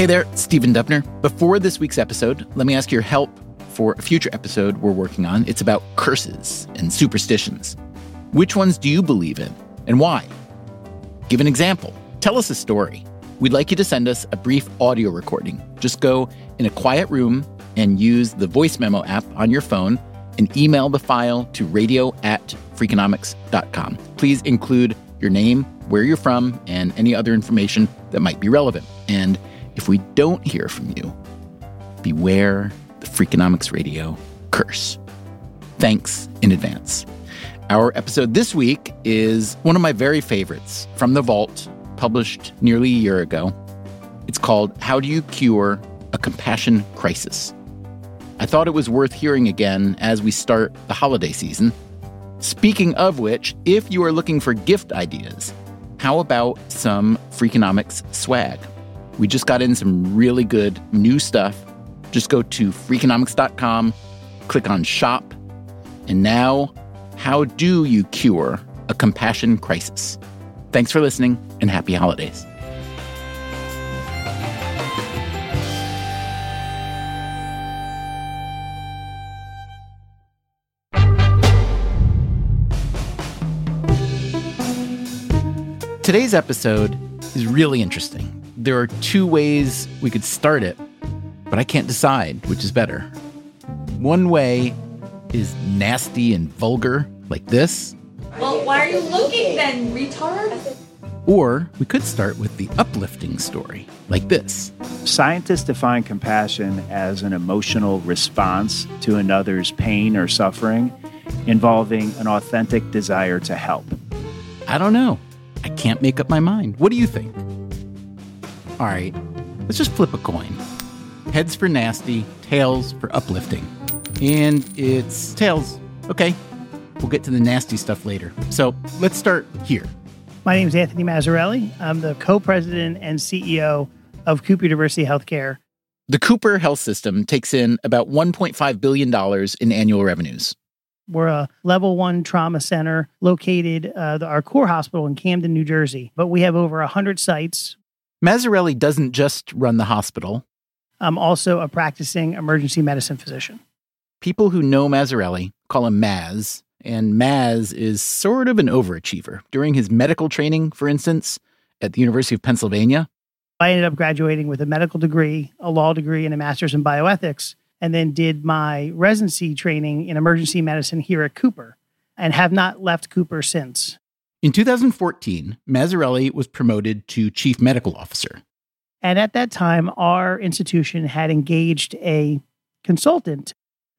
Hey there, Stephen Dubner. Before this week's episode, let me ask your help for a future episode we're working on. It's about curses and superstitions. Which ones do you believe in and why? Give an example. Tell us a story. We'd like you to send us a brief audio recording. Just go in a quiet room and use the voice memo app on your phone and email the file to radio at freakonomics.com. Please include your name, where you're from, and any other information that might be relevant. And if we don't hear from you, beware the Freakonomics Radio curse. Thanks in advance. Our episode this week is one of my very favorites from the vault, published nearly a year ago. It's called How Do You Cure a Compassion Crisis? I thought it was worth hearing again as we start the holiday season. Speaking of which, if you are looking for gift ideas, how about some Freakonomics swag? We just got in some really good new stuff. Just go to freakonomics.com, click on shop, and now, how do you cure a compassion crisis? Thanks for listening and happy holidays. Today's episode is really interesting there are two ways we could start it, but I can't decide which is better. One way is nasty and vulgar, like this. Well, why are you looking then, retard? Or we could start with the uplifting story, like this. Scientists define compassion as an emotional response to another's pain or suffering involving an authentic desire to help. I don't know. I can't make up my mind. What do you think? All right, let's just flip a coin. Heads for nasty, tails for uplifting. And it's tails. Okay, we'll get to the nasty stuff later. So let's start here. My name is Anthony Mazzarelli. I'm the co president and CEO of Cooper University Healthcare. The Cooper Health System takes in about $1.5 billion in annual revenues. We're a level one trauma center located uh, the, our core hospital in Camden, New Jersey, but we have over 100 sites Mazzarelli doesn't just run the hospital. I'm also a practicing emergency medicine physician. People who know Mazzarelli call him Maz, and Maz is sort of an overachiever. During his medical training, for instance, at the University of Pennsylvania, I ended up graduating with a medical degree, a law degree, and a master's in bioethics, and then did my residency training in emergency medicine here at Cooper and have not left Cooper since. In 2014, Mazzarelli was promoted to chief medical officer. And at that time, our institution had engaged a consultant.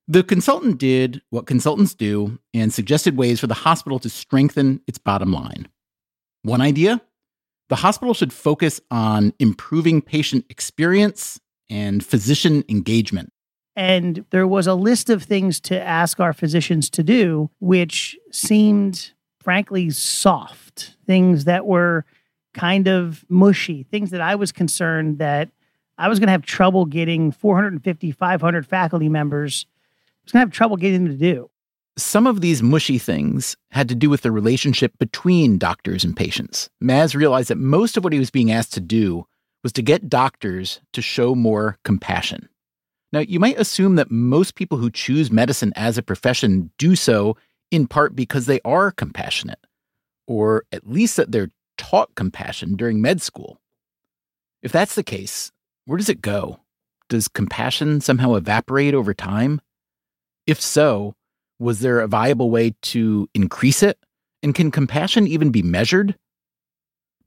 The consultant did what consultants do and suggested ways for the hospital to strengthen its bottom line. One idea the hospital should focus on improving patient experience and physician engagement. And there was a list of things to ask our physicians to do, which seemed frankly soft, things that were kind of mushy, things that I was concerned that I was going to have trouble getting 450, 500 faculty members. I was going to have trouble getting them to do. Some of these mushy things had to do with the relationship between doctors and patients. Maz realized that most of what he was being asked to do was to get doctors to show more compassion. Now, you might assume that most people who choose medicine as a profession do so in part because they are compassionate, or at least that they're taught compassion during med school. If that's the case, where does it go? Does compassion somehow evaporate over time? If so, was there a viable way to increase it? And can compassion even be measured?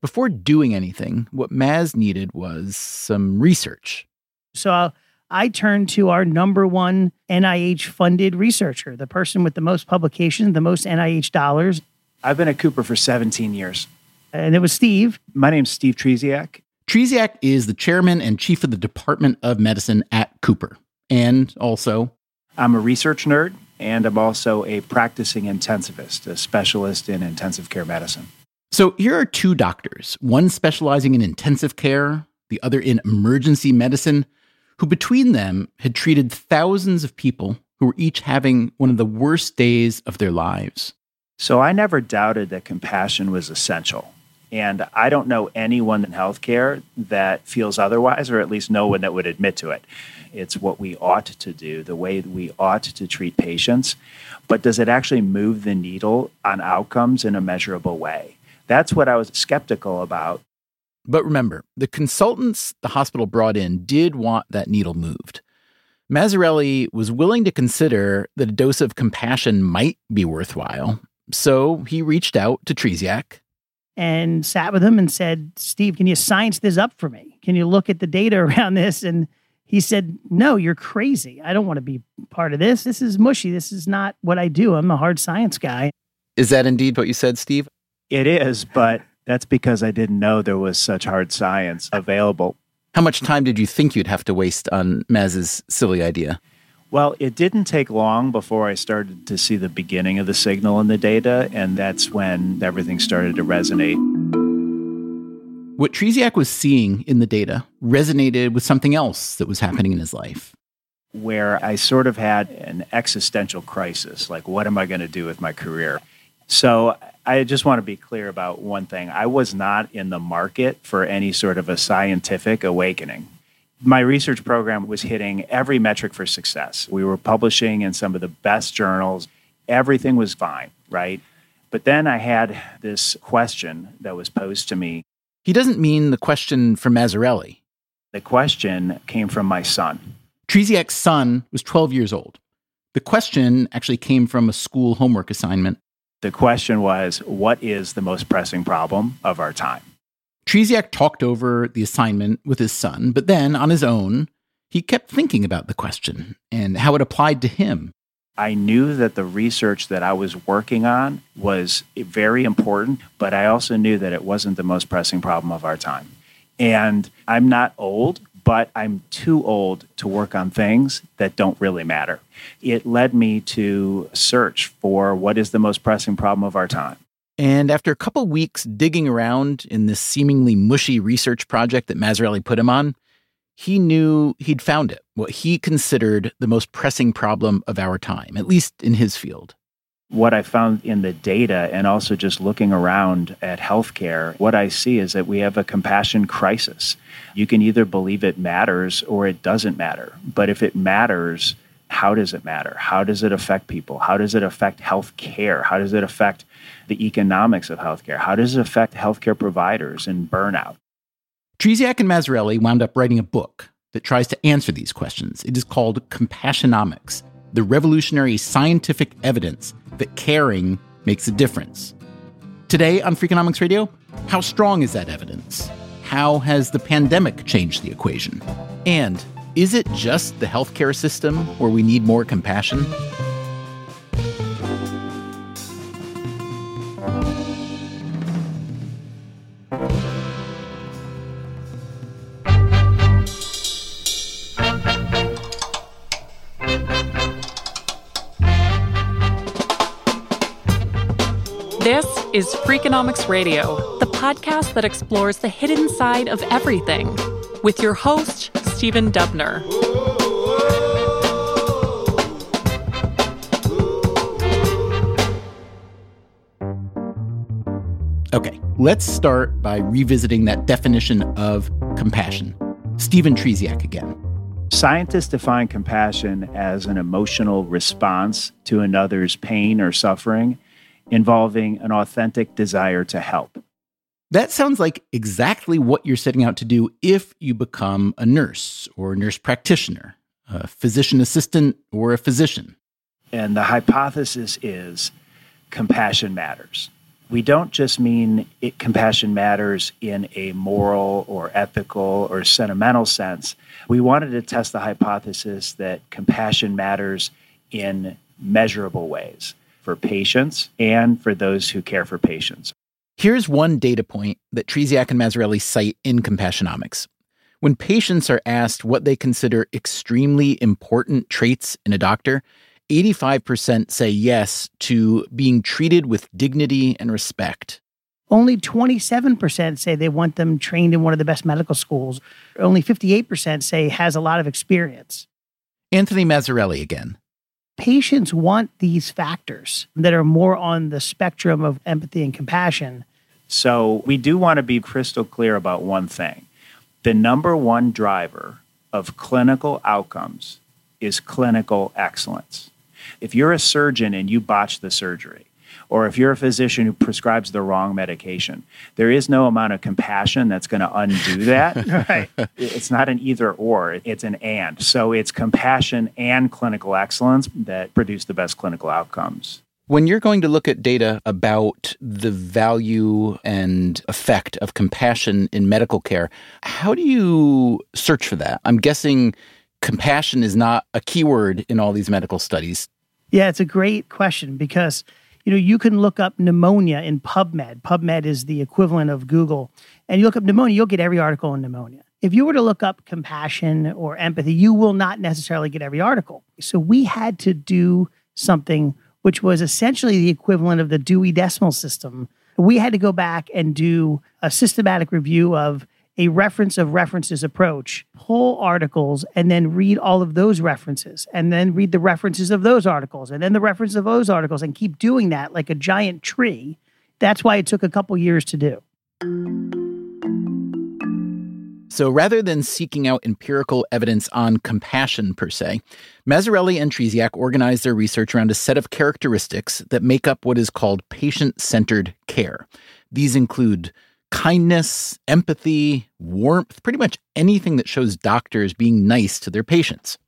Before doing anything, what Maz needed was some research. So I turned to our number one NIH funded researcher, the person with the most publications, the most NIH dollars. I've been at Cooper for 17 years. And it was Steve. My name's Steve Trzeciak. Trzeciak is the chairman and chief of the Department of Medicine at Cooper. And also, I'm a research nerd and I'm also a practicing intensivist, a specialist in intensive care medicine. So here are two doctors, one specializing in intensive care, the other in emergency medicine, who between them had treated thousands of people who were each having one of the worst days of their lives. So I never doubted that compassion was essential. And I don't know anyone in healthcare that feels otherwise, or at least no one that would admit to it. It's what we ought to do, the way we ought to treat patients. But does it actually move the needle on outcomes in a measurable way? That's what I was skeptical about. But remember, the consultants the hospital brought in did want that needle moved. Mazzarelli was willing to consider that a dose of compassion might be worthwhile. So he reached out to Trzeciak and sat with him and said, Steve, can you science this up for me? Can you look at the data around this? And he said, No, you're crazy. I don't want to be part of this. This is mushy. This is not what I do. I'm a hard science guy. Is that indeed what you said, Steve? It is, but that's because I didn't know there was such hard science available. How much time did you think you'd have to waste on Maz's silly idea? Well, it didn't take long before I started to see the beginning of the signal in the data, and that's when everything started to resonate. What Trzeciak was seeing in the data resonated with something else that was happening in his life. Where I sort of had an existential crisis like, what am I going to do with my career? So I just want to be clear about one thing. I was not in the market for any sort of a scientific awakening my research program was hitting every metric for success. We were publishing in some of the best journals. Everything was fine, right? But then I had this question that was posed to me. He doesn't mean the question from Mazzarelli. The question came from my son. Trzeciak's son was 12 years old. The question actually came from a school homework assignment. The question was, What is the most pressing problem of our time? Trzeciak talked over the assignment with his son, but then on his own, he kept thinking about the question and how it applied to him. I knew that the research that I was working on was very important, but I also knew that it wasn't the most pressing problem of our time. And I'm not old, but I'm too old to work on things that don't really matter. It led me to search for what is the most pressing problem of our time. And after a couple weeks digging around in this seemingly mushy research project that Mazzarelli put him on, he knew he'd found it, what he considered the most pressing problem of our time, at least in his field. What I found in the data and also just looking around at healthcare, what I see is that we have a compassion crisis. You can either believe it matters or it doesn't matter. But if it matters, how does it matter? How does it affect people? How does it affect healthcare? How does it affect the economics of healthcare? How does it affect healthcare providers and burnout? Trzeciak and Mazzarelli wound up writing a book that tries to answer these questions. It is called Compassionomics The Revolutionary Scientific Evidence That Caring Makes a Difference. Today on Freakonomics Radio, how strong is that evidence? How has the pandemic changed the equation? And is it just the healthcare system where we need more compassion? Is Freakonomics Radio, the podcast that explores the hidden side of everything, with your host, Stephen Dubner. Okay, let's start by revisiting that definition of compassion. Stephen Trzeciak again. Scientists define compassion as an emotional response to another's pain or suffering involving an authentic desire to help. That sounds like exactly what you're setting out to do if you become a nurse or a nurse practitioner, a physician assistant, or a physician. And the hypothesis is compassion matters. We don't just mean it, compassion matters in a moral or ethical or sentimental sense. We wanted to test the hypothesis that compassion matters in measurable ways for patients and for those who care for patients. Here's one data point that Trzeciak and Mazzarelli cite in Compassionomics. When patients are asked what they consider extremely important traits in a doctor, 85% say yes to being treated with dignity and respect. Only 27% say they want them trained in one of the best medical schools. Only 58% say has a lot of experience. Anthony Mazzarelli again. Patients want these factors that are more on the spectrum of empathy and compassion. So, we do want to be crystal clear about one thing. The number one driver of clinical outcomes is clinical excellence. If you're a surgeon and you botch the surgery, or if you're a physician who prescribes the wrong medication, there is no amount of compassion that's going to undo that. Right. It's not an either or, it's an and. So it's compassion and clinical excellence that produce the best clinical outcomes. When you're going to look at data about the value and effect of compassion in medical care, how do you search for that? I'm guessing compassion is not a keyword in all these medical studies. Yeah, it's a great question because you know you can look up pneumonia in PubMed. PubMed is the equivalent of Google, and you look up pneumonia, you'll get every article on pneumonia. If you were to look up compassion or empathy, you will not necessarily get every article. So we had to do something which was essentially the equivalent of the Dewey Decimal System. We had to go back and do a systematic review of a reference of references approach, pull articles, and then read all of those references, and then read the references of those articles, and then the reference of those articles, and keep doing that like a giant tree. That's why it took a couple years to do. So rather than seeking out empirical evidence on compassion per se, Mazzarelli and Trzeciak organized their research around a set of characteristics that make up what is called patient centered care. These include kindness, empathy, warmth, pretty much anything that shows doctors being nice to their patients.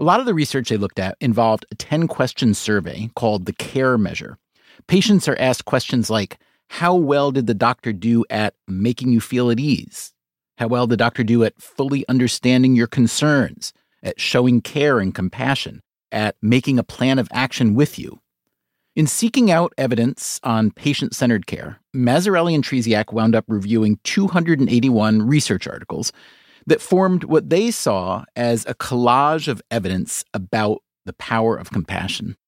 A lot of the research they looked at involved a 10 question survey called the CARE measure. Patients are asked questions like How well did the doctor do at making you feel at ease? How well did the doctor do at fully understanding your concerns, at showing care and compassion, at making a plan of action with you. In seeking out evidence on patient centered care, Mazzarelli and Trzeciak wound up reviewing 281 research articles that formed what they saw as a collage of evidence about the power of compassion.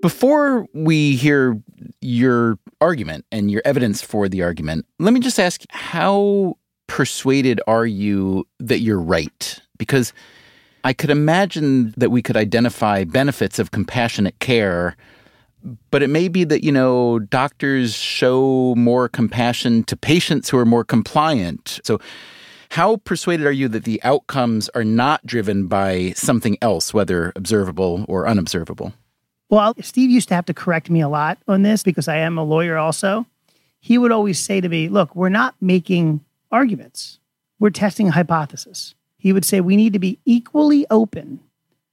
Before we hear your argument and your evidence for the argument, let me just ask how persuaded are you that you're right? Because I could imagine that we could identify benefits of compassionate care, but it may be that, you know, doctors show more compassion to patients who are more compliant. So, how persuaded are you that the outcomes are not driven by something else, whether observable or unobservable? Well, Steve used to have to correct me a lot on this because I am a lawyer also. He would always say to me, Look, we're not making arguments, we're testing a hypothesis. He would say we need to be equally open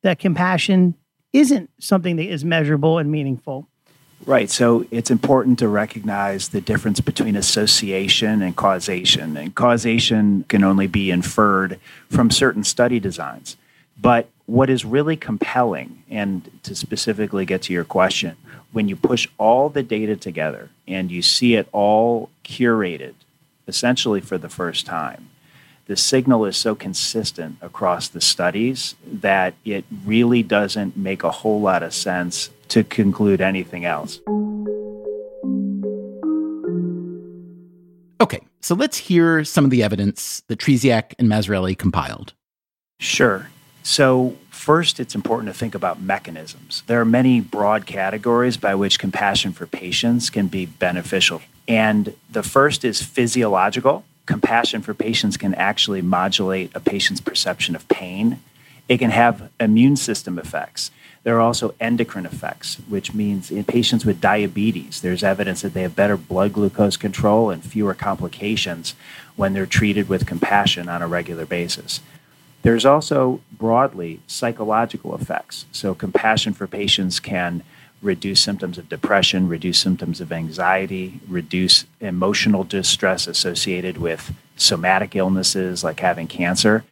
that compassion isn't something that is measurable and meaningful. Right. So it's important to recognize the difference between association and causation. And causation can only be inferred from certain study designs. But what is really compelling, and to specifically get to your question, when you push all the data together and you see it all curated, essentially for the first time, the signal is so consistent across the studies that it really doesn't make a whole lot of sense to conclude anything else. Okay, So let's hear some of the evidence that Trzeciak and Mazzarelli compiled. Sure. So, first, it's important to think about mechanisms. There are many broad categories by which compassion for patients can be beneficial. And the first is physiological. Compassion for patients can actually modulate a patient's perception of pain. It can have immune system effects. There are also endocrine effects, which means in patients with diabetes, there's evidence that they have better blood glucose control and fewer complications when they're treated with compassion on a regular basis. There's also broadly psychological effects. So, compassion for patients can reduce symptoms of depression, reduce symptoms of anxiety, reduce emotional distress associated with somatic illnesses like having cancer.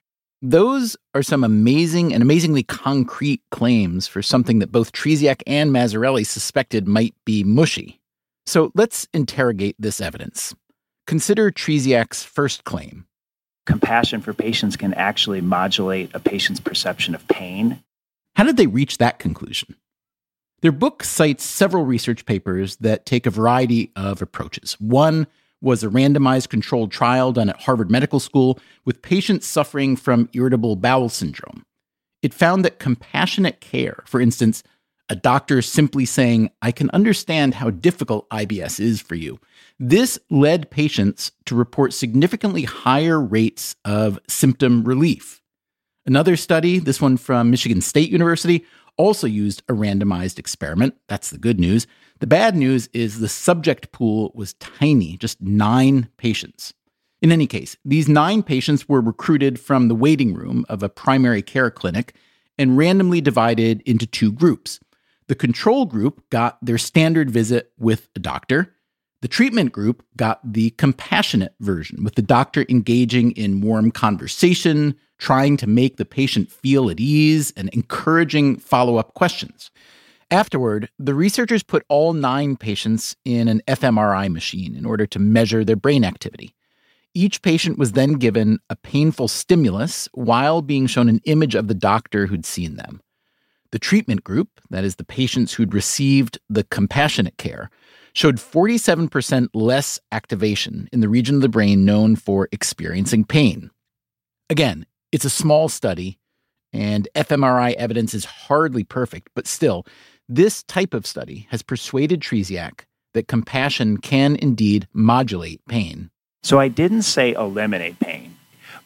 Those are some amazing and amazingly concrete claims for something that both Trzeciak and Mazzarelli suspected might be mushy. So let's interrogate this evidence. Consider Trzeciak's first claim. Compassion for patients can actually modulate a patient's perception of pain. How did they reach that conclusion? Their book cites several research papers that take a variety of approaches. One was a randomized controlled trial done at Harvard Medical School with patients suffering from irritable bowel syndrome. It found that compassionate care, for instance, a doctor simply saying, I can understand how difficult IBS is for you, this led patients to report significantly higher rates of symptom relief. Another study, this one from Michigan State University, also used a randomized experiment. That's the good news. The bad news is the subject pool was tiny, just nine patients. In any case, these nine patients were recruited from the waiting room of a primary care clinic and randomly divided into two groups. The control group got their standard visit with a doctor. The treatment group got the compassionate version, with the doctor engaging in warm conversation, trying to make the patient feel at ease, and encouraging follow up questions. Afterward, the researchers put all nine patients in an fMRI machine in order to measure their brain activity. Each patient was then given a painful stimulus while being shown an image of the doctor who'd seen them. The treatment group, that is, the patients who'd received the compassionate care, showed 47% less activation in the region of the brain known for experiencing pain. Again, it's a small study, and fMRI evidence is hardly perfect, but still, this type of study has persuaded Trzeciak that compassion can indeed modulate pain. So I didn't say eliminate pain,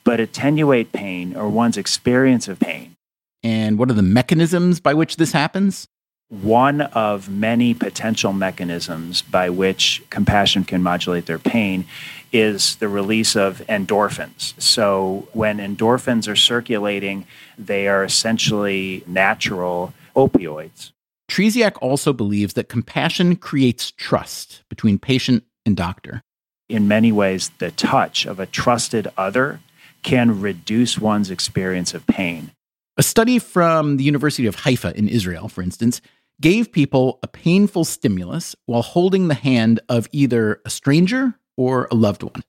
but attenuate pain or one's experience of pain. And what are the mechanisms by which this happens? One of many potential mechanisms by which compassion can modulate their pain is the release of endorphins. So, when endorphins are circulating, they are essentially natural opioids. Trzeciak also believes that compassion creates trust between patient and doctor. In many ways, the touch of a trusted other can reduce one's experience of pain. A study from the University of Haifa in Israel, for instance, gave people a painful stimulus while holding the hand of either a stranger or a loved one.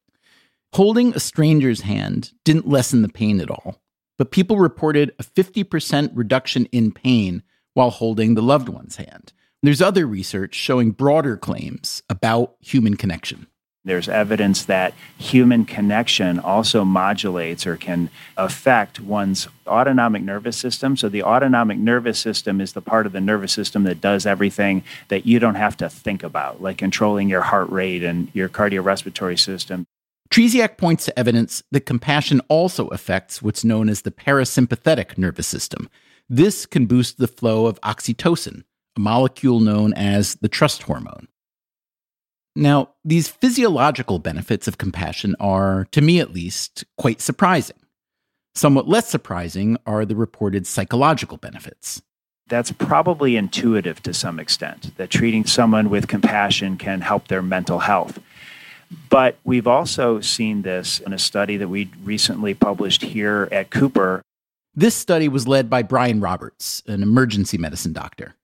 Holding a stranger's hand didn't lessen the pain at all, but people reported a 50% reduction in pain while holding the loved one's hand. There's other research showing broader claims about human connection. There's evidence that human connection also modulates or can affect one's autonomic nervous system. So, the autonomic nervous system is the part of the nervous system that does everything that you don't have to think about, like controlling your heart rate and your cardiorespiratory system. Trzeciak points to evidence that compassion also affects what's known as the parasympathetic nervous system. This can boost the flow of oxytocin, a molecule known as the trust hormone. Now, these physiological benefits of compassion are, to me at least, quite surprising. Somewhat less surprising are the reported psychological benefits. That's probably intuitive to some extent, that treating someone with compassion can help their mental health. But we've also seen this in a study that we recently published here at Cooper. This study was led by Brian Roberts, an emergency medicine doctor.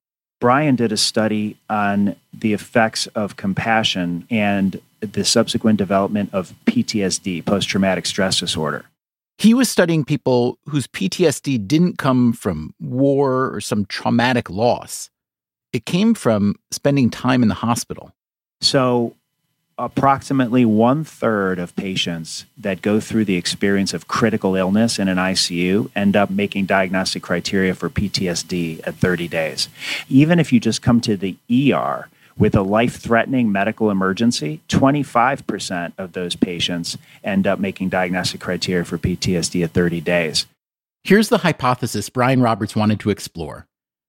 Brian did a study on the effects of compassion and the subsequent development of PTSD, post traumatic stress disorder. He was studying people whose PTSD didn't come from war or some traumatic loss. It came from spending time in the hospital. So, approximately one third of patients that go through the experience of critical illness in an ICU end up making diagnostic criteria for PTSD at 30 days. Even if you just come to the ER with a life threatening medical emergency, 25% of those patients end up making diagnostic criteria for PTSD at 30 days. Here's the hypothesis Brian Roberts wanted to explore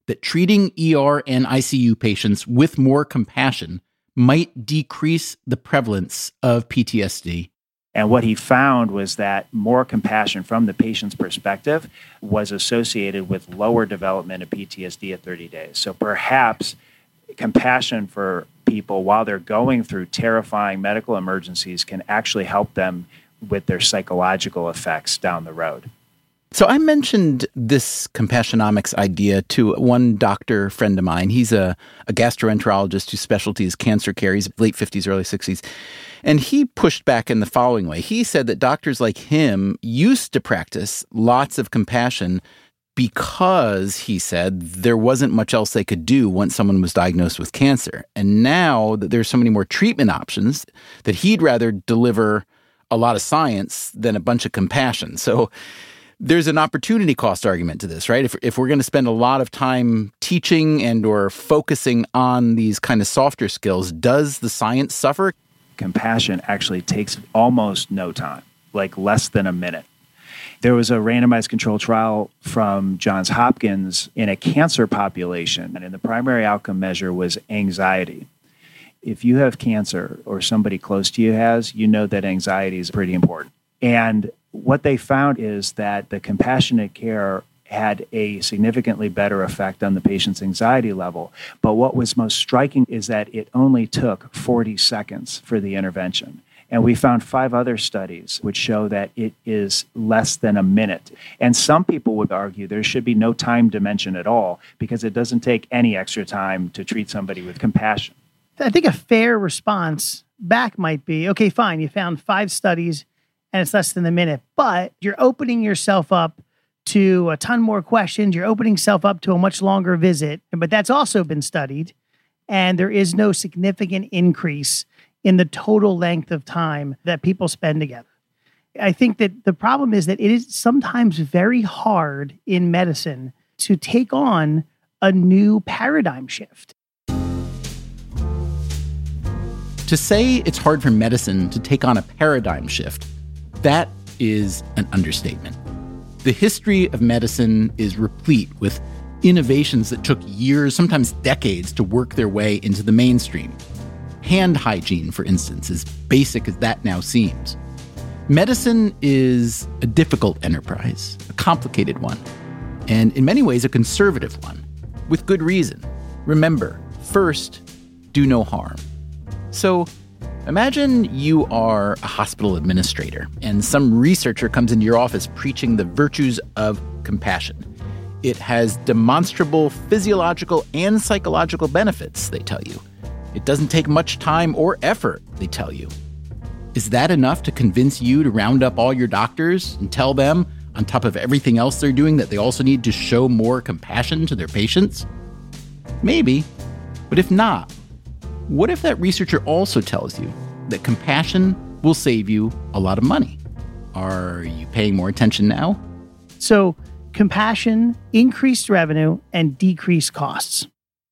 that treating ER and ICU patients with more compassion might decrease the prevalence of PTSD. And what he found was that more compassion from the patient's perspective was associated with lower development of PTSD at 30 days. So perhaps compassion for people while they're going through terrifying medical emergencies can actually help them with their psychological effects down the road. So I mentioned this compassionomics idea to one doctor friend of mine. He's a, a gastroenterologist whose specialty is cancer care. He's late 50s, early 60s. And he pushed back in the following way. He said that doctors like him used to practice lots of compassion because he said there wasn't much else they could do once someone was diagnosed with cancer. And now that there's so many more treatment options, that he'd rather deliver a lot of science than a bunch of compassion. So there's an opportunity cost argument to this, right? If, if we're going to spend a lot of time teaching and or focusing on these kind of softer skills, does the science suffer? Compassion actually takes almost no time, like less than a minute. There was a randomized control trial from Johns Hopkins in a cancer population, and the primary outcome measure was anxiety. If you have cancer or somebody close to you has, you know that anxiety is pretty important. And what they found is that the compassionate care had a significantly better effect on the patient's anxiety level. But what was most striking is that it only took 40 seconds for the intervention. And we found five other studies which show that it is less than a minute. And some people would argue there should be no time dimension at all because it doesn't take any extra time to treat somebody with compassion. I think a fair response back might be okay, fine, you found five studies and it's less than a minute, but you're opening yourself up to a ton more questions. You're opening yourself up to a much longer visit, but that's also been studied. And there is no significant increase in the total length of time that people spend together. I think that the problem is that it is sometimes very hard in medicine to take on a new paradigm shift. To say it's hard for medicine to take on a paradigm shift that is an understatement. The history of medicine is replete with innovations that took years, sometimes decades, to work their way into the mainstream. Hand hygiene, for instance, as basic as that now seems. Medicine is a difficult enterprise, a complicated one, and in many ways a conservative one, with good reason. Remember, first, do no harm. So, Imagine you are a hospital administrator and some researcher comes into your office preaching the virtues of compassion. It has demonstrable physiological and psychological benefits, they tell you. It doesn't take much time or effort, they tell you. Is that enough to convince you to round up all your doctors and tell them, on top of everything else they're doing, that they also need to show more compassion to their patients? Maybe. But if not, what if that researcher also tells you that compassion will save you a lot of money? Are you paying more attention now? So, compassion, increased revenue, and decreased costs.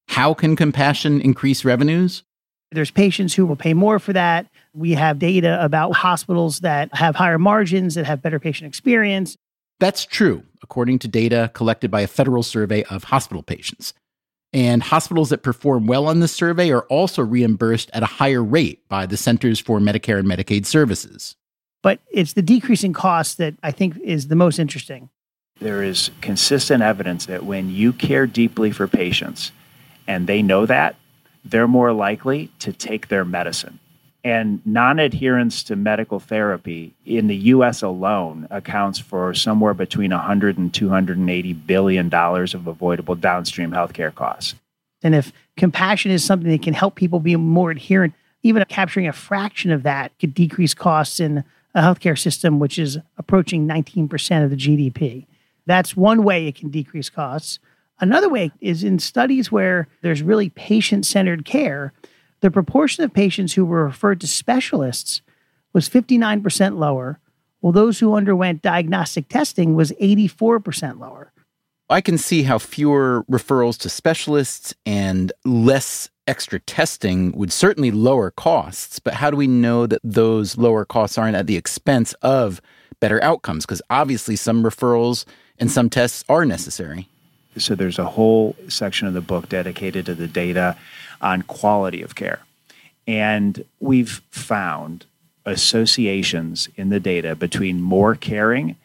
How can compassion increase revenues? There's patients who will pay more for that. We have data about hospitals that have higher margins, that have better patient experience. That's true, according to data collected by a federal survey of hospital patients. And hospitals that perform well on this survey are also reimbursed at a higher rate by the Centers for Medicare and Medicaid Services. But it's the decreasing cost that I think is the most interesting. There is consistent evidence that when you care deeply for patients and they know that, they're more likely to take their medicine. And non adherence to medical therapy in the US alone accounts for somewhere between 100 and 280 billion dollars of avoidable downstream healthcare costs. And if compassion is something that can help people be more adherent, even capturing a fraction of that could decrease costs in a healthcare system which is approaching 19% of the GDP. That's one way it can decrease costs. Another way is in studies where there's really patient centered care the proportion of patients who were referred to specialists was 59% lower, while those who underwent diagnostic testing was 84% lower. I can see how fewer referrals to specialists and less extra testing would certainly lower costs, but how do we know that those lower costs aren't at the expense of better outcomes? Because obviously, some referrals and some tests are necessary. So, there's a whole section of the book dedicated to the data on quality of care. And we've found associations in the data between more caring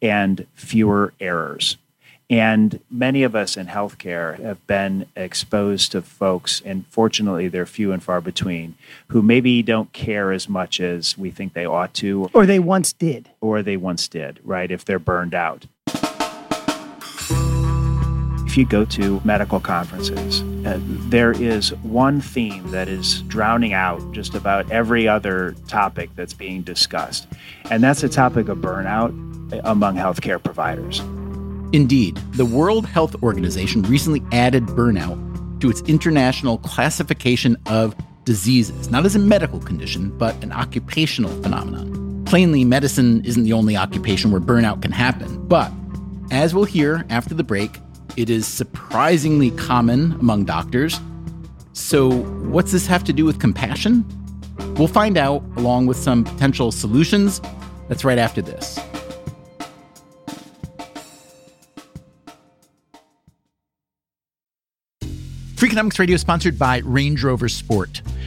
and fewer errors. And many of us in healthcare have been exposed to folks, and fortunately, they're few and far between, who maybe don't care as much as we think they ought to. Or they once did. Or they once did, right? If they're burned out. You go to medical conferences, uh, there is one theme that is drowning out just about every other topic that's being discussed, and that's the topic of burnout among healthcare providers. Indeed, the World Health Organization recently added burnout to its international classification of diseases, not as a medical condition, but an occupational phenomenon. Plainly, medicine isn't the only occupation where burnout can happen, but as we'll hear after the break, it is surprisingly common among doctors. So, what's this have to do with compassion? We'll find out along with some potential solutions. That's right after this. Freakonomics Radio is sponsored by Range Rover Sport.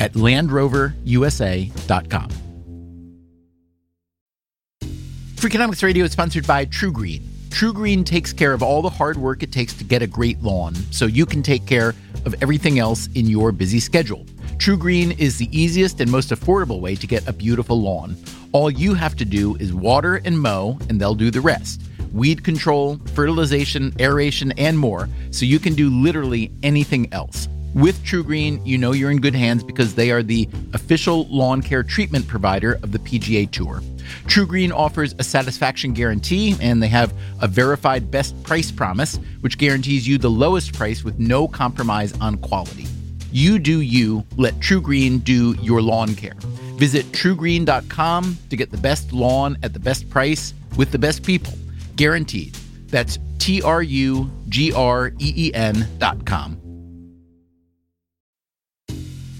at LandRoverUSA.com. Freakonomics Radio is sponsored by TruGreen. TruGreen takes care of all the hard work it takes to get a great lawn so you can take care of everything else in your busy schedule. TruGreen is the easiest and most affordable way to get a beautiful lawn. All you have to do is water and mow, and they'll do the rest. Weed control, fertilization, aeration, and more, so you can do literally anything else. With TruGreen, you know you're in good hands because they are the official lawn care treatment provider of the PGA Tour. TruGreen offers a satisfaction guarantee and they have a verified best price promise, which guarantees you the lowest price with no compromise on quality. You do you, let TruGreen do your lawn care. Visit trugreen.com to get the best lawn at the best price with the best people. Guaranteed. That's T R U G R E E N.com.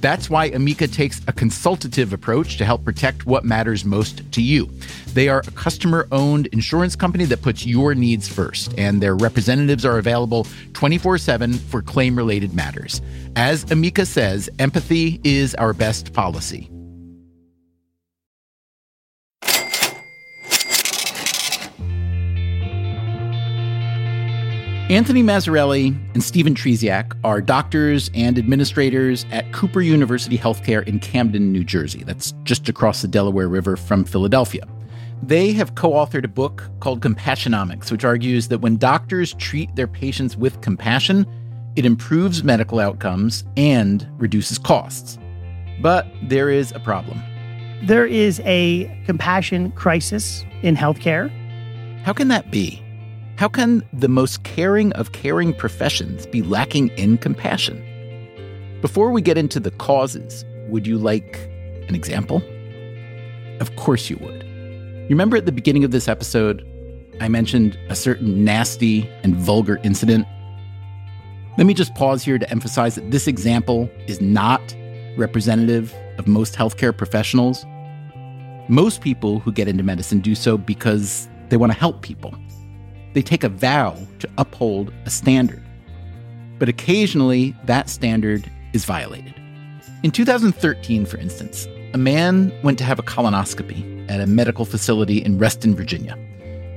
That's why Amica takes a consultative approach to help protect what matters most to you. They are a customer owned insurance company that puts your needs first, and their representatives are available 24 7 for claim related matters. As Amica says, empathy is our best policy. Anthony Mazzarelli and Stephen Trzeciak are doctors and administrators at Cooper University Healthcare in Camden, New Jersey. That's just across the Delaware River from Philadelphia. They have co authored a book called Compassionomics, which argues that when doctors treat their patients with compassion, it improves medical outcomes and reduces costs. But there is a problem. There is a compassion crisis in healthcare. How can that be? How can the most caring of caring professions be lacking in compassion? Before we get into the causes, would you like an example? Of course you would. You remember at the beginning of this episode, I mentioned a certain nasty and vulgar incident? Let me just pause here to emphasize that this example is not representative of most healthcare professionals. Most people who get into medicine do so because they want to help people. They take a vow to uphold a standard. But occasionally, that standard is violated. In 2013, for instance, a man went to have a colonoscopy at a medical facility in Reston, Virginia.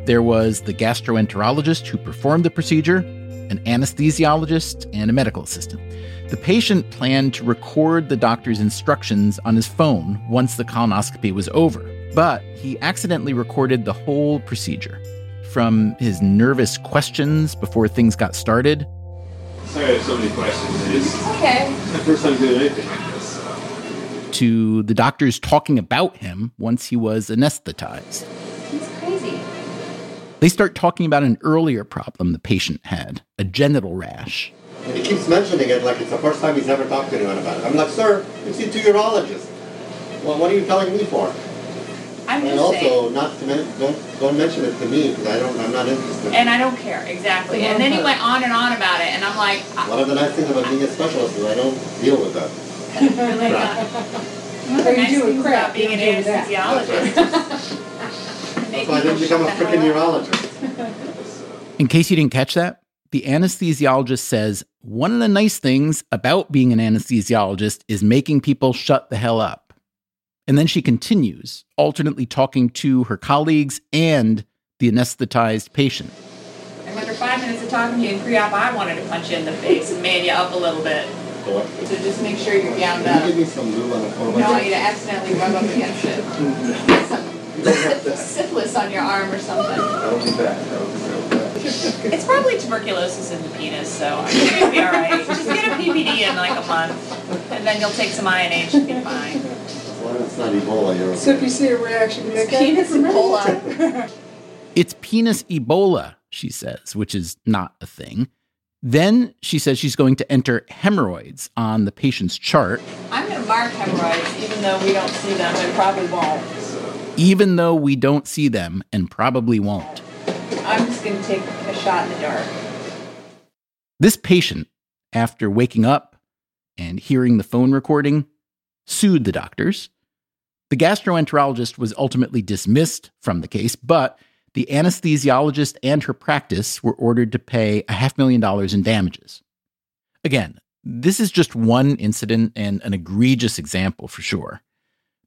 There was the gastroenterologist who performed the procedure, an anesthesiologist, and a medical assistant. The patient planned to record the doctor's instructions on his phone once the colonoscopy was over, but he accidentally recorded the whole procedure. From his nervous questions before things got started. Sorry, I have so many questions. It's Okay. my first time doing anything like this. So. to the doctors talking about him once he was anesthetized. He's crazy. They start talking about an earlier problem the patient had a genital rash. And he keeps mentioning it like it's the first time he's ever talked to anyone about it. I'm like, sir, you see two urologists. Well, what are you telling me for? I'm And just also, saying. not to men- don't don't mention it to me because I don't. I'm not interested. And I don't care, exactly. And then he went on and on about it, and I'm like, One of the nice things about being a specialist is I don't deal with that. really not. One of the you nice things crap, about being an don't do that. anesthesiologist. That's why I didn't become a freaking urologist. In case you didn't catch that, the anesthesiologist says one of the nice things about being an anesthesiologist is making people shut the hell up. And then she continues, alternately talking to her colleagues and the anesthetized patient. And after five minutes of talking to you in pre-op, I wanted to punch you in the face and man you up a little bit. So just make sure you're gowned Can you up. give me some lube on the phone? I don't want you to accidentally rub up against it. Some syphilis on your arm or something. That would be bad. That would be so bad. It's probably tuberculosis in the penis, so I think you'll be all right. Just get a PPD in like a month, and then you'll take some INH and be fine. As long as it's not Ebola, you're So if you see a reaction, you It's go, penis Ebola. It's penis Ebola, she says, which is not a thing. Then she says she's going to enter hemorrhoids on the patient's chart, I'm gonna mark hemorrhoids, even though we don't see them and probably won't. even though we don't see them and probably won't. I'm just gonna take a shot in the dark. This patient, after waking up and hearing the phone recording, sued the doctors. The gastroenterologist was ultimately dismissed from the case, but the anesthesiologist and her practice were ordered to pay a half million dollars in damages. Again, this is just one incident and an egregious example for sure.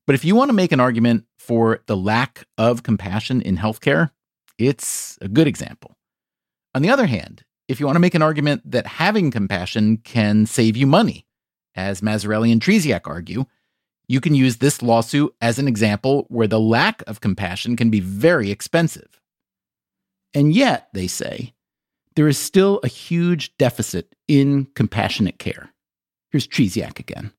But if you want to make an argument for the lack of compassion in healthcare, it's a good example. On the other hand, if you want to make an argument that having compassion can save you money, as Mazzarelli and Trzeciak argue, you can use this lawsuit as an example where the lack of compassion can be very expensive. And yet, they say, there is still a huge deficit in compassionate care. Here's Trzeciak again.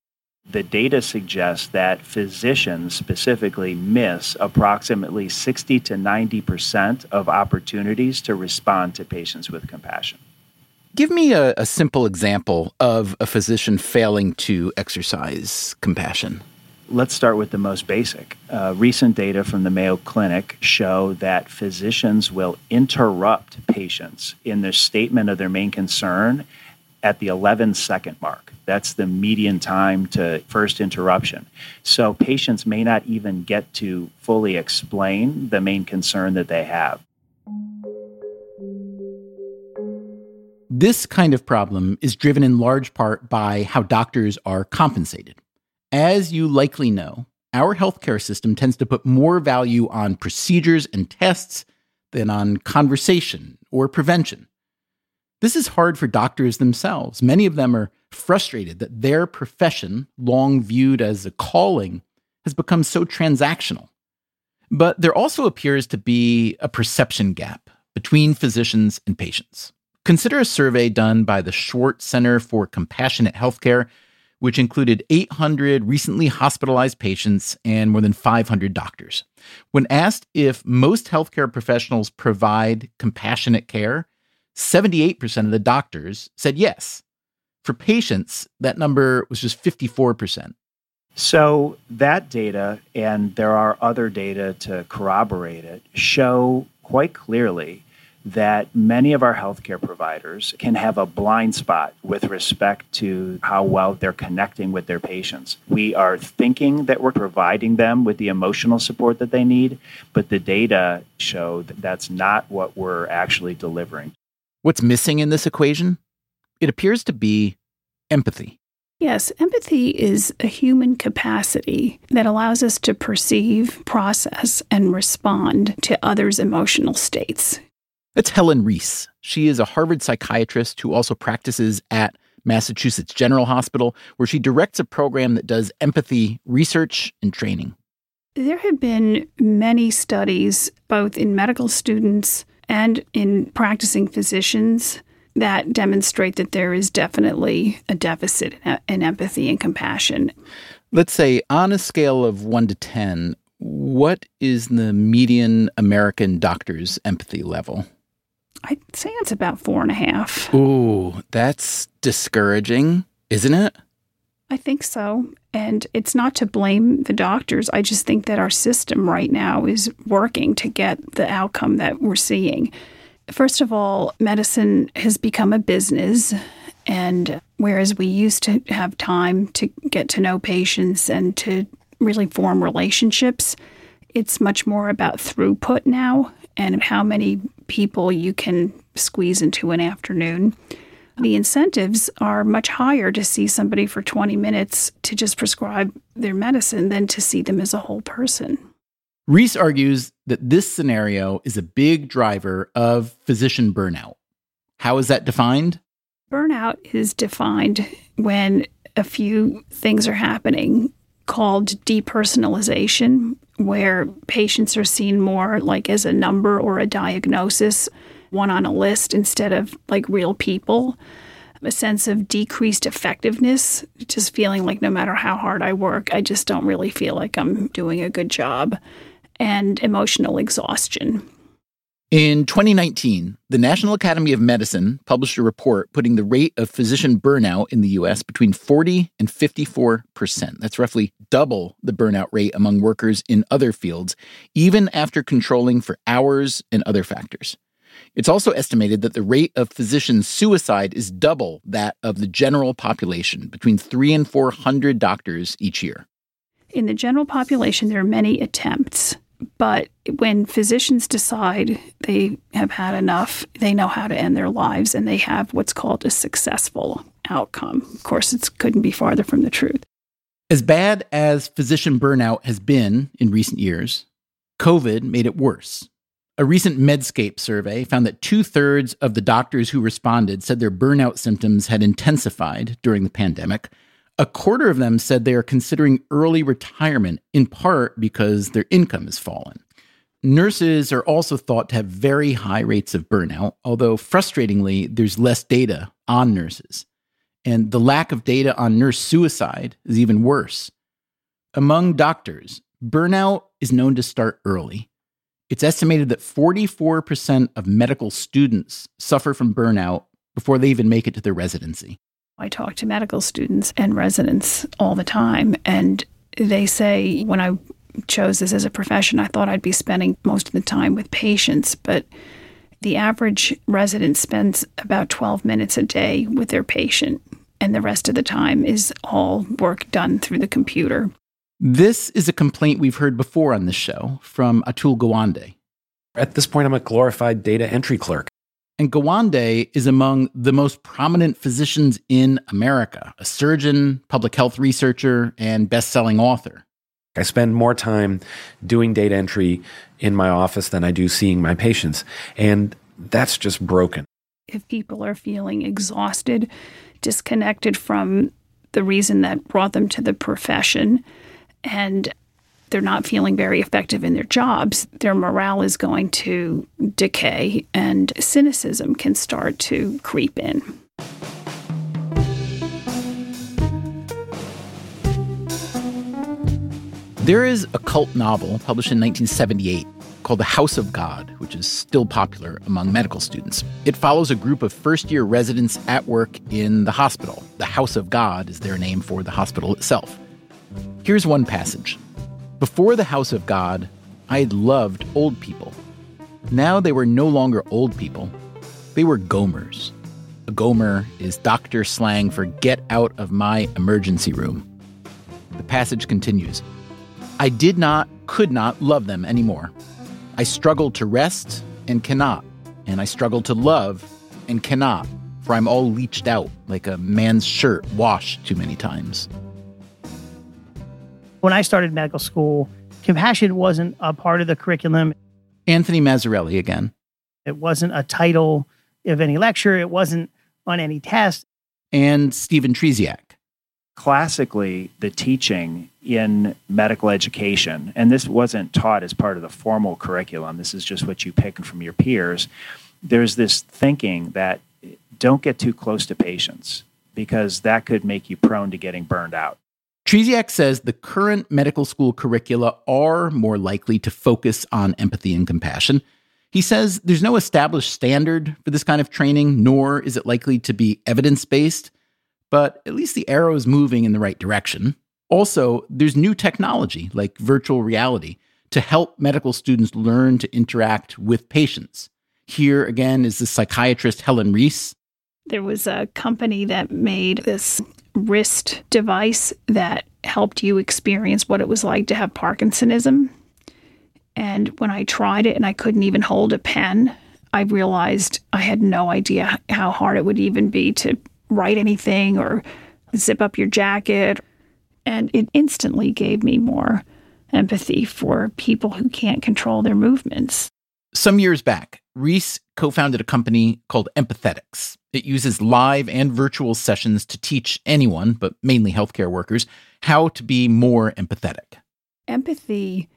The data suggests that physicians specifically miss approximately 60 to 90% of opportunities to respond to patients with compassion. Give me a, a simple example of a physician failing to exercise compassion. Let's start with the most basic. Uh, recent data from the Mayo Clinic show that physicians will interrupt patients in their statement of their main concern at the 11 second mark. That's the median time to first interruption. So patients may not even get to fully explain the main concern that they have. This kind of problem is driven in large part by how doctors are compensated. As you likely know, our healthcare system tends to put more value on procedures and tests than on conversation or prevention. This is hard for doctors themselves. Many of them are frustrated that their profession, long viewed as a calling, has become so transactional. But there also appears to be a perception gap between physicians and patients. Consider a survey done by the Schwartz Center for Compassionate Healthcare, which included 800 recently hospitalized patients and more than 500 doctors. When asked if most healthcare professionals provide compassionate care, 78% of the doctors said yes. For patients, that number was just 54%. So, that data, and there are other data to corroborate it, show quite clearly that many of our healthcare providers can have a blind spot with respect to how well they're connecting with their patients. We are thinking that we're providing them with the emotional support that they need, but the data show that that's not what we're actually delivering. What's missing in this equation? It appears to be empathy. Yes, empathy is a human capacity that allows us to perceive, process, and respond to others' emotional states. That's Helen Riess. She is a Harvard psychiatrist who also practices at Massachusetts General Hospital, where she directs a program that does empathy research and training. There have been many studies, both in medical students and in practicing physicians, that demonstrate that there is definitely a deficit in empathy and compassion. Let's say on a scale of one to 10, what is the median American doctor's empathy level? I'd say it's about four and a half. Ooh, that's discouraging, isn't it? I think so. And it's not to blame the doctors. I just think that our system right now is working to get the outcome that we're seeing. First of all, medicine has become a business. And whereas we used to have time to get to know patients and to really form relationships, it's much more about throughput now and how many people you can squeeze into an afternoon. The incentives are much higher to see somebody for 20 minutes to just prescribe their medicine than to see them as a whole person. Riess argues that this scenario is a big driver of physician burnout. How is that defined? Burnout is defined when a few things are happening called depersonalization, where patients are seen more like as a number or a diagnosis, one on a list instead of like real people. A sense of decreased effectiveness, just feeling like no matter how hard I work, I just don't really feel like I'm doing a good job, and emotional exhaustion. In 2019, the National Academy of Medicine published a report putting the rate of physician burnout in the US between 40 and 54%. That's roughly double the burnout rate among workers in other fields, even after controlling for hours and other factors. It's also estimated that the rate of physician suicide is double that of the general population, between 3 and 400 doctors each year. In the general population, there are many attempts but when physicians decide they have had enough, they know how to end their lives and they have what's called a successful outcome. Of course, it couldn't be farther from the truth. As bad as physician burnout has been in recent years, COVID made it worse. A recent Medscape survey found that two thirds of the doctors who responded said their burnout symptoms had intensified during the pandemic, a quarter of them said they are considering early retirement, in part because their income has fallen. Nurses are also thought to have very high rates of burnout, although frustratingly, there's less data on nurses. And the lack of data on nurse suicide is even worse. Among doctors, burnout is known to start early. It's estimated that 44% of medical students suffer from burnout before they even make it to their residency. I talk to medical students and residents all the time, and they say when I chose this as a profession, I thought I'd be spending most of the time with patients, but the average resident spends about 12 minutes a day with their patient, and the rest of the time is all work done through the computer. This is a complaint we've heard before on this show from Atul Gawande. At this point, I'm a glorified data entry clerk. And Gawande is among the most prominent physicians in America, a surgeon, public health researcher, and best selling author. I spend more time doing data entry in my office than I do seeing my patients. And that's just broken. If people are feeling exhausted, disconnected from the reason that brought them to the profession, and they're not feeling very effective in their jobs, their morale is going to decay and cynicism can start to creep in. There is a cult novel published in 1978 called The House of God, which is still popular among medical students. It follows a group of first year residents at work in the hospital. The House of God is their name for the hospital itself. Here's one passage Before the house of God, I had loved old people. Now they were no longer old people, they were gomers. A gomer is doctor slang for get out of my emergency room. The passage continues I did not, could not love them anymore. I struggled to rest and cannot, and I struggled to love and cannot, for I'm all leached out like a man's shirt washed too many times. When I started medical school, compassion wasn't a part of the curriculum. Anthony Mazzarelli again. It wasn't a title of any lecture, it wasn't on any test. And Stephen Trzeciak. Classically, the teaching in medical education, and this wasn't taught as part of the formal curriculum, this is just what you pick from your peers. There's this thinking that don't get too close to patients because that could make you prone to getting burned out. Trzeciak says the current medical school curricula are more likely to focus on empathy and compassion. He says there's no established standard for this kind of training, nor is it likely to be evidence based, but at least the arrow is moving in the right direction. Also, there's new technology like virtual reality to help medical students learn to interact with patients. Here again is the psychiatrist Helen Riess. There was a company that made this wrist device that helped you experience what it was like to have Parkinsonism. And when I tried it and I couldn't even hold a pen, I realized I had no idea how hard it would even be to write anything or zip up your jacket. And it instantly gave me more empathy for people who can't control their movements. Some years back, Riess co founded a company called Empathetics. It uses live and virtual sessions to teach anyone, but mainly healthcare workers, how to be more empathetic. Empathy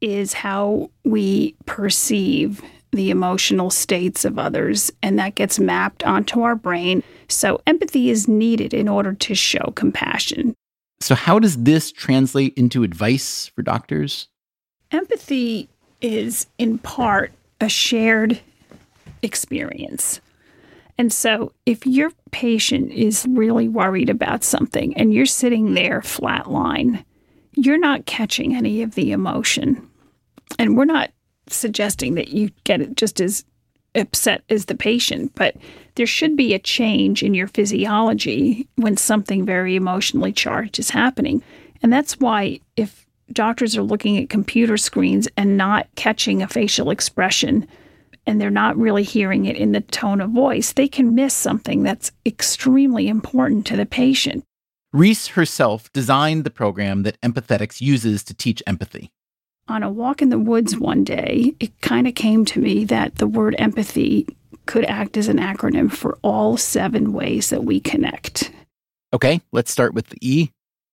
is how we perceive the emotional states of others, and that gets mapped onto our brain. So, empathy is needed in order to show compassion. So, how does this translate into advice for doctors? Empathy is, in part, a shared experience. And so, if your patient is really worried about something and you're sitting there flatline, you're not catching any of the emotion. And we're not suggesting that you get just as upset as the patient, but there should be a change in your physiology when something very emotionally charged is happening. And that's why, if doctors are looking at computer screens and not catching a facial expression, and they're not really hearing it in the tone of voice, they can miss something that's extremely important to the patient. Riess herself designed the program that Empathetics uses to teach empathy. On a walk in the woods one day, it kind of came to me that the word empathy could act as an acronym for all seven ways that we connect. Okay, let's start with the E.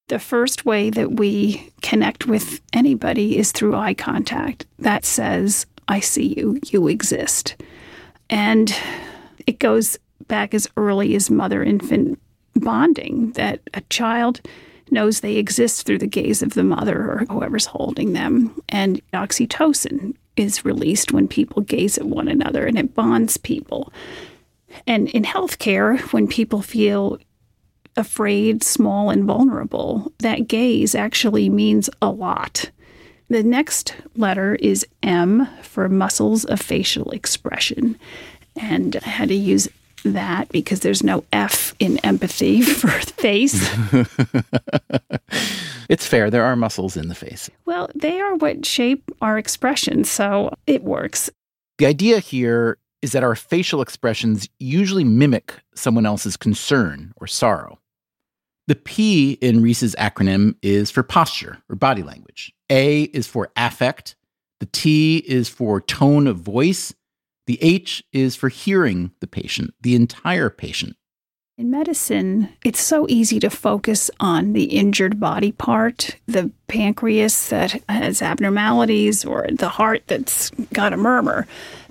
The first way that we connect with anybody is through eye contact. That says, I see you, you exist. And it goes back as early as mother infant bonding that a child knows they exist through the gaze of the mother or whoever's holding them. And oxytocin is released when people gaze at one another and it bonds people. And in healthcare, when people feel afraid, small, and vulnerable, that gaze actually means a lot. The next letter is M for muscles of facial expression. And I had to use that because there's no F in empathy for face. it's fair. There are muscles in the face. Well, they are what shape our expression, so it works. The idea here is that our facial expressions usually mimic someone else's concern or sorrow. The P in Riess's acronym is for posture or body language. A is for affect. The T is for tone of voice. The H is for hearing the patient, the entire patient. In medicine, it's so easy to focus on the injured body part, the pancreas that has abnormalities, or the heart that's got a murmur.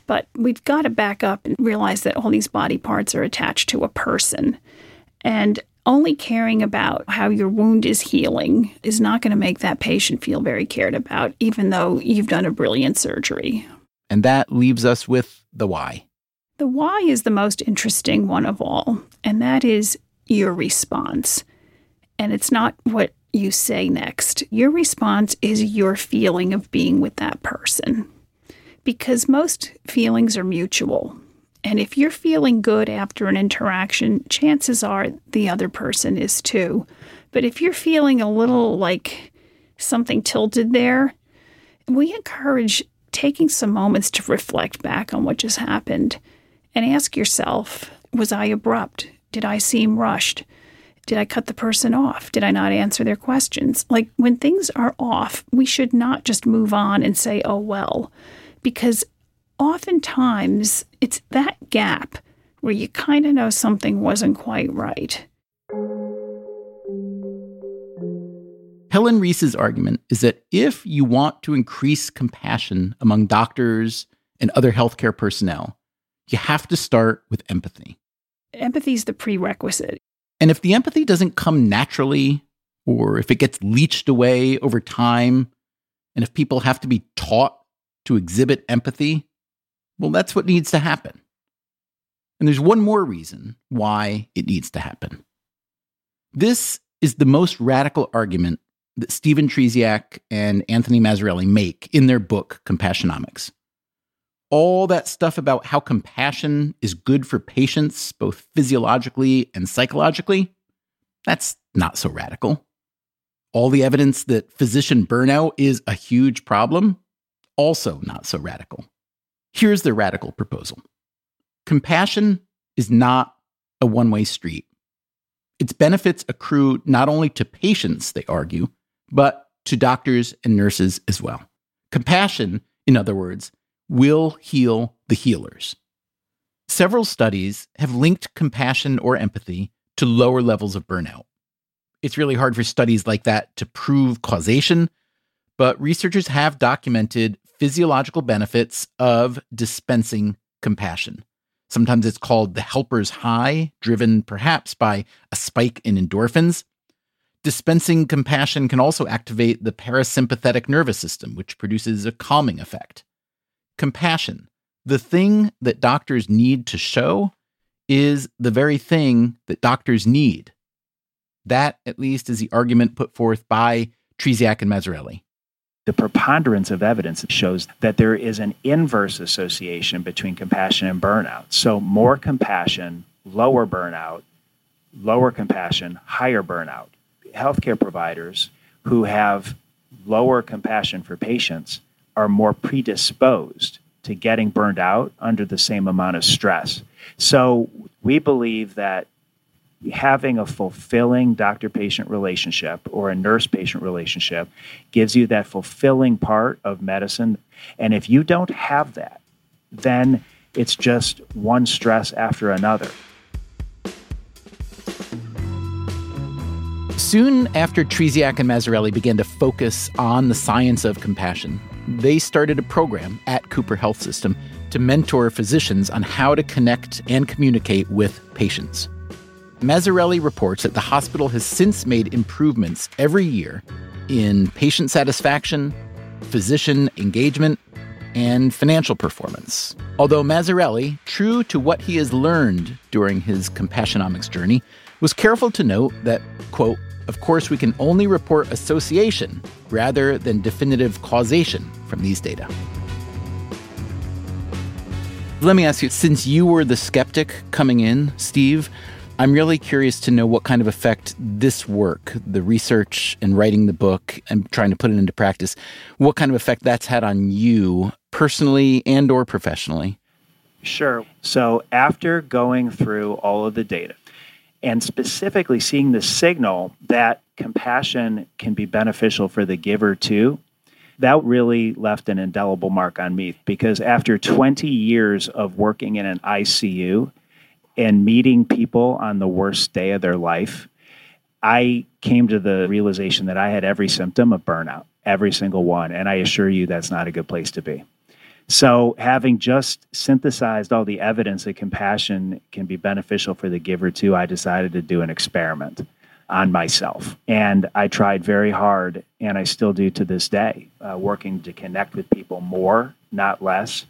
But we've got to back up and realize that all these body parts are attached to a person. And only caring about how your wound is healing is not going to make that patient feel very cared about, even though you've done a brilliant surgery. And that leaves us with the why. The why is the most interesting one of all, and that is your response. And it's not what you say next. Your response is your feeling of being with that person. Because most feelings are mutual. And if you're feeling good after an interaction, chances are the other person is too. But if you're feeling a little like something tilted there, we encourage taking some moments to reflect back on what just happened and ask yourself Was I abrupt? Did I seem rushed? Did I cut the person off? Did I not answer their questions? Like when things are off, we should not just move on and say, oh, well, because oftentimes it's that gap where you kind of know something wasn't quite right. Helen Riess's argument is that if you want to increase compassion among doctors and other healthcare personnel, you have to start with empathy. Empathy is the prerequisite. And if the empathy doesn't come naturally, or if it gets leached away over time, and if people have to be taught to exhibit empathy, well, that's what needs to happen. And there's one more reason why it needs to happen. This is the most radical argument that Stephen Trzeciak and Anthony Mazzarelli make in their book, Compassionomics. All that stuff about how compassion is good for patients, both physiologically and psychologically, that's not so radical. All the evidence that physician burnout is a huge problem, also not so radical. Here's the radical proposal compassion is not a one way street. Its benefits accrue not only to patients, they argue, but to doctors and nurses as well. Compassion, in other words, will heal the healers. Several studies have linked compassion or empathy to lower levels of burnout. It's really hard for studies like that to prove causation, but researchers have documented physiological benefits of dispensing compassion. Sometimes it's called the helper's high, driven perhaps by a spike in endorphins. Dispensing compassion can also activate the parasympathetic nervous system, which produces a calming effect. Compassion, the thing that doctors need to show, is the very thing that doctors need. That, at least, is the argument put forth by Trzeciak and Mazzarelli the preponderance of evidence shows that there is an inverse association between compassion and burnout. So, more compassion, lower burnout, lower compassion, higher burnout. Healthcare providers who have lower compassion for patients are more predisposed to getting burned out under the same amount of stress. So, we believe that having a fulfilling doctor patient relationship or a nurse patient relationship gives you that fulfilling part of medicine. And if you don't have that, then it's just one stress after another. Soon after Trzeciak and Mazzarelli began to focus on the science of compassion, they started a program at Cooper Health System to mentor physicians on how to connect and communicate with patients. Mazzarelli reports that the hospital has since made improvements every year in patient satisfaction, physician engagement, and financial performance. Although Mazzarelli, true to what he has learned during his Compassionomics journey, was careful to note that, quote, of course, we can only report association rather than definitive causation from these data. Let me ask you since you were the skeptic coming in, Steve, I'm really curious to know what kind of effect this work, the research and writing the book and trying to put it into practice, what kind of effect that's had on you personally and or professionally. Sure. So after going through all of the data and specifically seeing the signal that compassion can be beneficial for the giver too, that really left an indelible mark on me because after 20 years of working in an ICU, and meeting people on the worst day of their life, I came to the realization that I had every symptom of burnout, every single one. And I assure you that's not a good place to be. So, having just synthesized all the evidence that compassion can be beneficial for the giver too, I decided to do an experiment on myself. And I tried very hard, and I still do to this day, uh, working to connect with people more, not less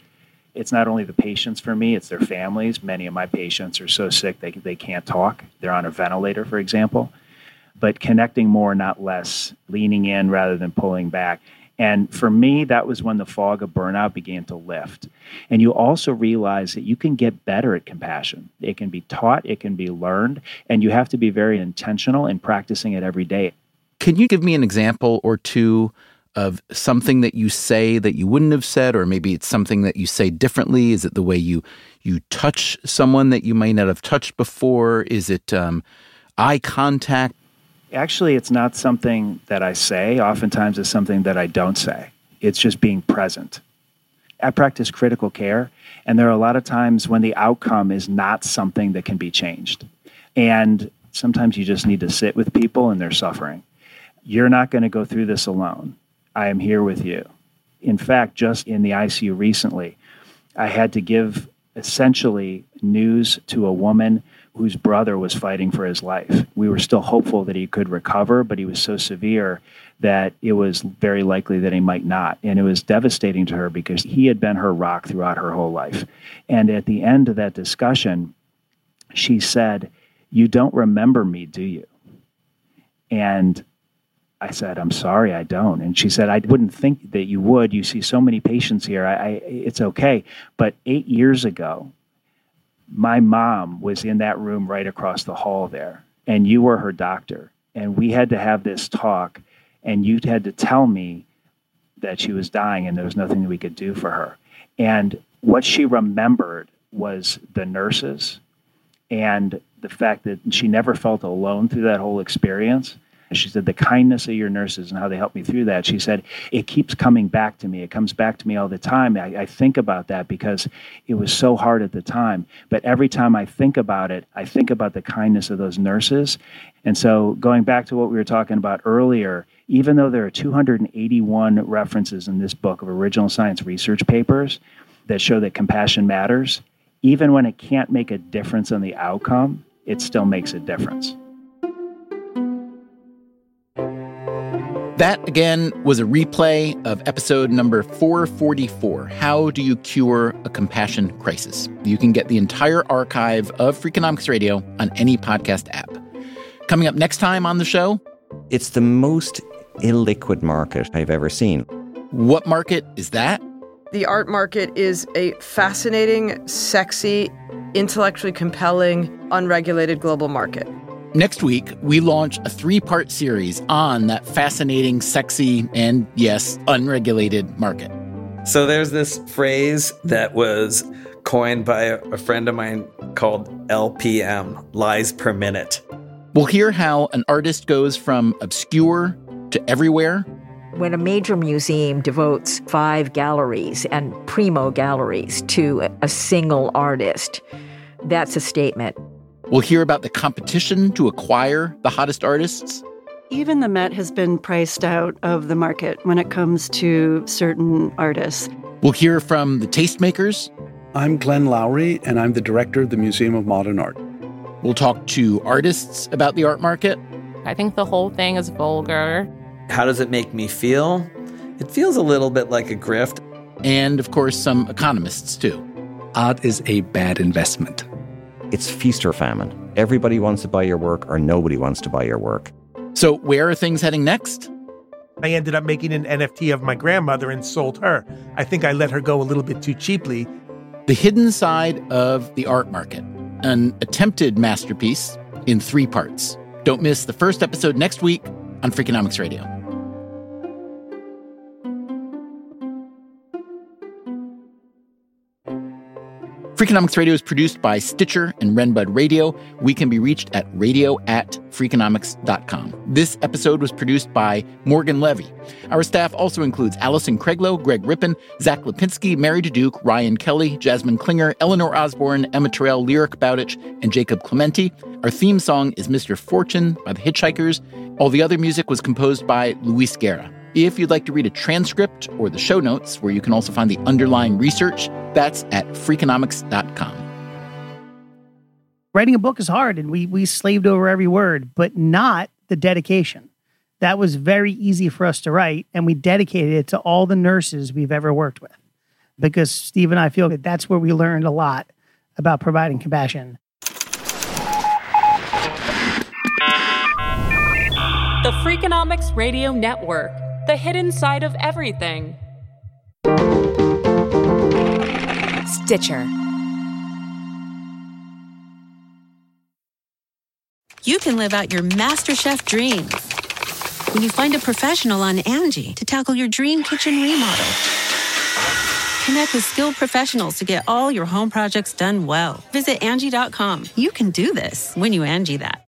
it's not only the patients for me, it's their families. Many of my patients are so sick they, they can't talk. They're on a ventilator, for example. but connecting more, not less, leaning in rather than pulling back. And for me, that was when the fog of burnout began to lift. And you also realize that you can get better at compassion. It can be taught, it can be learned, and you have to be very intentional in practicing it every day. Can you give me an example or two of something that you say that you wouldn't have said, or maybe it's something that you say differently? Is it the way you you touch someone that you might not have touched before? Is it um, eye contact? Actually, it's not something that I say. Oftentimes, it's something that I don't say. It's just being present. I practice critical care, and there are a lot of times when the outcome is not something that can be changed. And sometimes you just need to sit with people and they're suffering. You're not going to go through this alone. I am here with you. In fact, just in the ICU recently, I had to give essentially news to a woman whose brother was fighting for his life. We were still hopeful that he could recover, but he was so severe that it was very likely that he might not. And it was devastating to her because he had been her rock throughout her whole life. And at the end of that discussion, she said, You don't remember me, do you? And I said, I'm sorry, I don't. And she said, I wouldn't think that you would. You see so many patients here. I, I, it's okay. But eight years ago, my mom was in that room right across the hall there, and you were her doctor. And we had to have this talk, and you had to tell me that she was dying and there was nothing that we could do for her. And what she remembered was the nurses and the fact that she never felt alone through that whole experience she said, the kindness of your nurses and how they helped me through that. She said, it keeps coming back to me. It comes back to me all the time. I, I think about that because it was so hard at the time. But every time I think about it, I think about the kindness of those nurses. And so, going back to what we were talking about earlier, even though there are 281 references in this book of original science research papers that show that compassion matters, even when it can't make a difference on the outcome, it still makes a difference. That, again, was a replay of episode number 444 How Do You Cure a Compassion Crisis? You can get the entire archive of Freakonomics Radio on any podcast app. Coming up next time on the show, it's the most illiquid market I've ever seen. What market is that? The art market is a fascinating, sexy, intellectually compelling, unregulated global market. Next week, we launch a three part series on that fascinating, sexy, and yes, unregulated market. So there's this phrase that was coined by a friend of mine called LPM, lies per minute. We'll hear how an artist goes from obscure to everywhere. When a major museum devotes five galleries and primo galleries to a single artist, that's a statement. We'll hear about the competition to acquire the hottest artists. Even the Met has been priced out of the market when it comes to certain artists. We'll hear from the tastemakers. I'm Glenn Lowry, and I'm the director of the Museum of Modern Art. We'll talk to artists about the art market. I think the whole thing is vulgar. How does it make me feel? It feels a little bit like a grift. And of course, some economists too. Art is a bad investment. It's feast or famine. Everybody wants to buy your work, or nobody wants to buy your work. So, where are things heading next? I ended up making an NFT of my grandmother and sold her. I think I let her go a little bit too cheaply. The hidden side of the art market, an attempted masterpiece in three parts. Don't miss the first episode next week on Freakonomics Radio. Freakonomics Radio is produced by Stitcher and Renbud Radio. We can be reached at radio at freakonomics.com. This episode was produced by Morgan Levy. Our staff also includes Allison Craiglow, Greg Rippin, Zach Lipinski, Mary Duke, Ryan Kelly, Jasmine Klinger, Eleanor Osborne, Emma Tyrrell, Lyric Bowditch, and Jacob Clemente. Our theme song is Mr. Fortune by the Hitchhikers. All the other music was composed by Luis Guerra. If you'd like to read a transcript or the show notes, where you can also find the underlying research, that's at freakonomics.com. Writing a book is hard, and we we slaved over every word, but not the dedication. That was very easy for us to write, and we dedicated it to all the nurses we've ever worked with, because Steve and I feel that that's where we learned a lot about providing compassion. The Freakonomics Radio Network, the hidden side of everything. Stitcher. You can live out your MasterChef dreams when you find a professional on Angie to tackle your dream kitchen remodel. Connect with skilled professionals to get all your home projects done well. Visit Angie.com. You can do this when you Angie that.